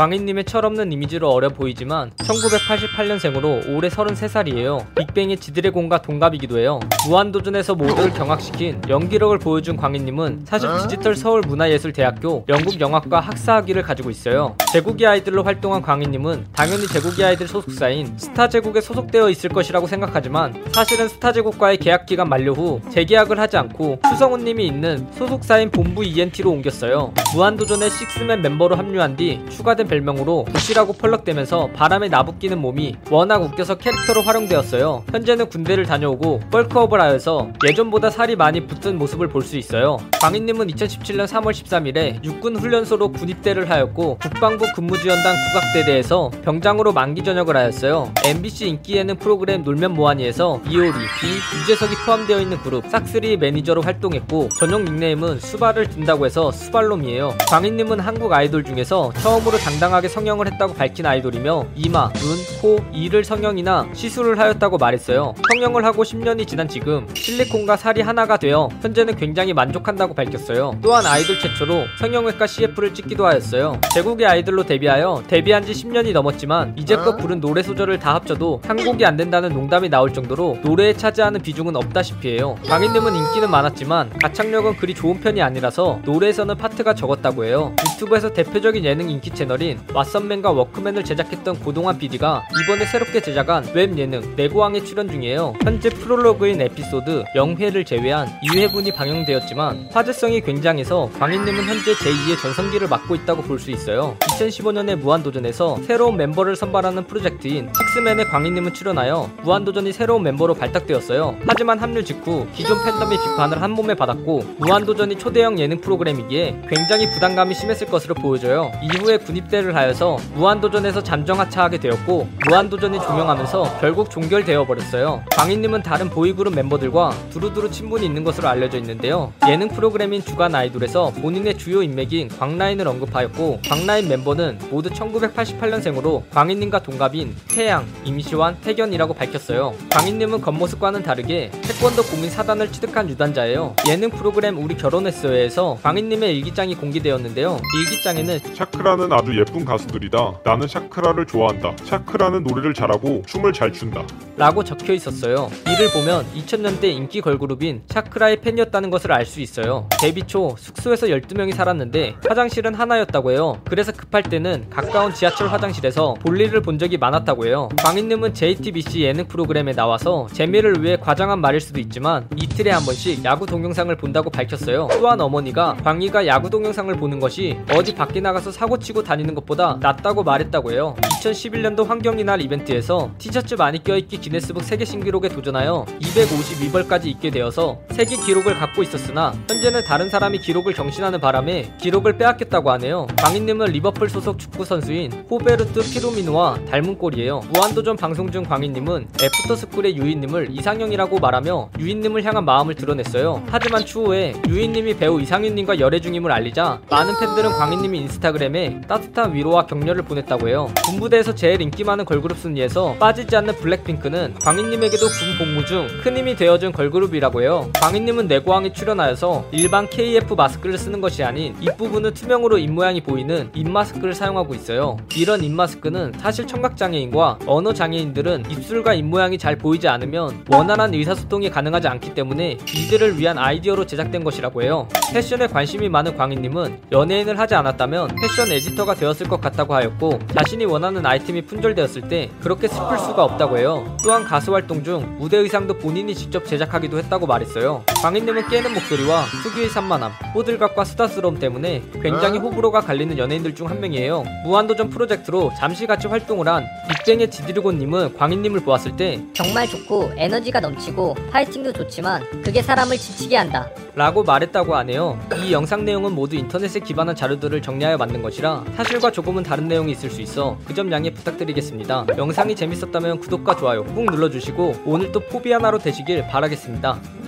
광희님의 철없는 이미지로 어려 보이지만 1988년생으로 올해 33살이에요. 빅뱅의 지드래곤과 동갑이기도 해요. 무한도전에서 모두를 경악시킨 연기력을 보여준 광희님은 사실 디지털 서울문화예술대학교 연극영화과 학사학위를 가지고 있어요. 제국의 아이들로 활동한 광희님은 당연히 제국의 아이들 소속사인 스타제국에 소속되어 있을 것이라고 생각하지만 사실은 스타제국과의 계약 기간 만료 후 재계약을 하지 않고 추성훈님이 있는 소속사인 본부 ENT로 옮겼어요. 무한도전의 식스맨 멤버로 합류한 뒤 추가된 별명으로 부시라고 펄럭대면서 바람에 나부끼는 몸이 워낙 웃겨서 캐릭터로 활용되었어요. 현재는 군대를 다녀오고 bulk up을 하여서 예전보다 살이 많이 붙은 모습을 볼 수 있어요. 광희님은 2017년 3월 13일에 육군 훈련소로 군입대를 하였고 국방부 근무지원단 군악대대에서 병장으로 만기 전역을 하였어요. MBC 인기 예능 프로그램 놀면 뭐하니에서 이효리, 비, 유재석이 포함되어 있는 그룹 싹쓰리 매니저로 활동했고 전용 닉네임은 수발을 든다고 해서 수발놈이에요. 광희님은 한국 아이돌 중에서 처음으로 당당하게 성형을 했다고 밝힌 아이돌이며 이마, 눈, 코, 이를 성형이나 시술을 하였다고 말했어요. 성형을 하고 10년이 지난 지금 실리콘과 살이 하나가 되어 현재는 굉장히 만족한다고 밝혔어요. 또한 아이돌 최초로 성형외과 CF를 찍기도 하였어요. 제국의 아이들로 데뷔하여 데뷔한 지 10년이 넘었지만 이제껏 부른 노래 소절을 다 합쳐도 한 곡이 안 된다는 농담이 나올 정도로 노래에 차지하는 비중은 없다시피 해요. 광희님은 인기는 많았지만 가창력은 그리 좋은 편이 아니라서 노래에서는 파트가 적었다고 해요. 유튜브에서 대표적인 예능 인기 채널 인 와썹맨과 워크맨을 제작했던 고동완 PD가 이번에 새롭게 제작한 웹 예능 네고왕에 출연 중이에요. 현재 프롤로그인 에피소드 0회를 제외한 2회분이 방영되었지만 화제성이 굉장해서 광희님은 현재 제2의 전성기를 맞고 있다고 볼 수 있어요. 2015년에 무한도전에서 새로운 멤버를 선발하는 프로젝트인 식스맨의 광희님은 출연하여 무한도전의 새로운 멤버로 발탁되었어요. 하지만 합류 직후 기존 팬덤의 비판을 한 몸에 받았고 무한도전이 초대형 예능 프로그램이기에 굉장히 부담감이 심했을 것으로 보여져요. 이후에 군입 대를 하여서 무한도전에서 잠정하차하게 되었고 무한도전이 종영하면서 결국 종결되어 버렸어요. 광희님은 다른 보이그룹 멤버들과 두루두루 친분이 있는 것으로 알려져 있는데요. 예능 프로그램인 주간 아이돌에서 본인의 주요 인맥인 광라인을 언급하였고 광라인 멤버는 모두 1988년생으로 광희님과 동갑인 태양, 임시완, 택연이라고 밝혔어요. 광희님은 겉모습과는 다르게 태권도 공인 사단을 취득한 유단자예요. 예능 프로그램 우리 결혼했어요에서 광희님의 일기장이 공개되었는데요. 일기장에는 샤크라는 아주 예쁜 가수들이다. 나는 샤크라를 좋아한다. 샤크라는 노래를 잘하고 춤을 잘 춘다. 라고 적혀 있었어요. 이를 보면 2000년대 인기 걸그룹인 샤크라의 팬이었다는 것을 알 수 있어요. 데뷔 초 숙소에서 12명이 살았는데 화장실은 하나였다고 해요. 그래서 급할 때는 가까운 지하철 화장실에서 볼일을 본 적이 많았다고 해요. 광희님은 JTBC 예능 프로그램에 나와서 재미를 위해 과장한 말일 수도 있지만 이틀에 한 번씩 야구 동영상을 본다고 밝혔어요. 또한 어머니가 광희가 야구 동영상을 보는 것이 어디 밖에 나가서 사고 치고 다니는 것보다 낫다고 말했다고 해요. 2011년도 환경이날 이벤트에서 티셔츠 많이 껴입기 기네스북 세계 신기록에 도전하여 252벌까지 입게 되어서 세계 기록을 갖고 있었으나 현재는 다른 사람이 기록을 경신하는 바람에 기록을 빼앗겼다고 하네요. 광희님은 리버풀 소속 축구 선수인 호베르투 피르미누와 닮은 꼴이에요. 무한도전 방송 중 광희님은 애프터스쿨의 유이님을 이상형이라고 말하며 유이님을 향한 마음을 드러냈어요. 하지만 추후에 유이님이 배우 이상윤님과 열애 중임을 알리자 많은 팬들은 광희님의 인스타그램에 따뜻한 위로와 격려를 보냈다고 해요. 군부대에서 제일 인기 많은 걸그룹 순위에서 빠지지 않는 블랙핑크 는 광희님에게도 군 복무 중 큰 힘이 되어준 걸그룹이라고 해요. 광희님은 네고왕에 출연하여서 일반 KF 마스크를 쓰는 것이 아닌 입부분은 투명으로 입모양이 보이는 입마스크를 사용하고 있어요. 이런 입마스크는 사실 청각장애인과 언어장애인들은 입술과 입모양이 잘 보이지 않으면 원활한 의사소통이 가능하지 않기 때문에 이들을 위한 아이디어로 제작된 것이라고 해요. 패션에 관심이 많은 광희님은 연예인을 하지 않았다면 패션 에디터가 되었을 것 같다고 하였고 자신이 원하는 아이템이 품절되었을 때 그렇게 슬플 수가 없다고 해요. 또한 가수 활동 중 무대 의상도 본인이 직접 제작하기도 했다고 말했어요. 광희님은 깨는 목소리와 특유의 산만함, 호들갑과 수다스러움 때문에 굉장히 호불호가 갈리는 연예인들 중 한 명이에요. 무한도전 프로젝트로 잠시 같이 활동을 한 빅뱅의 지드래곤님은 광희님을 보았을 때 정말 좋고 에너지가 넘치고 파이팅도 좋지만 그게 사람을 지치게 한다. 라고 말했다고 하네요. 이 영상 내용은 모두 인터넷에 기반한 자료들을 정리하여 만든 것이라 사실과 조금은 다른 내용이 있을 수 있어 그 점 양해 부탁드리겠습니다. 영상이 재밌었다면 구독과 좋아요 꾹 눌러주시고 오늘 또 포비 하나로 되시길 바라겠습니다.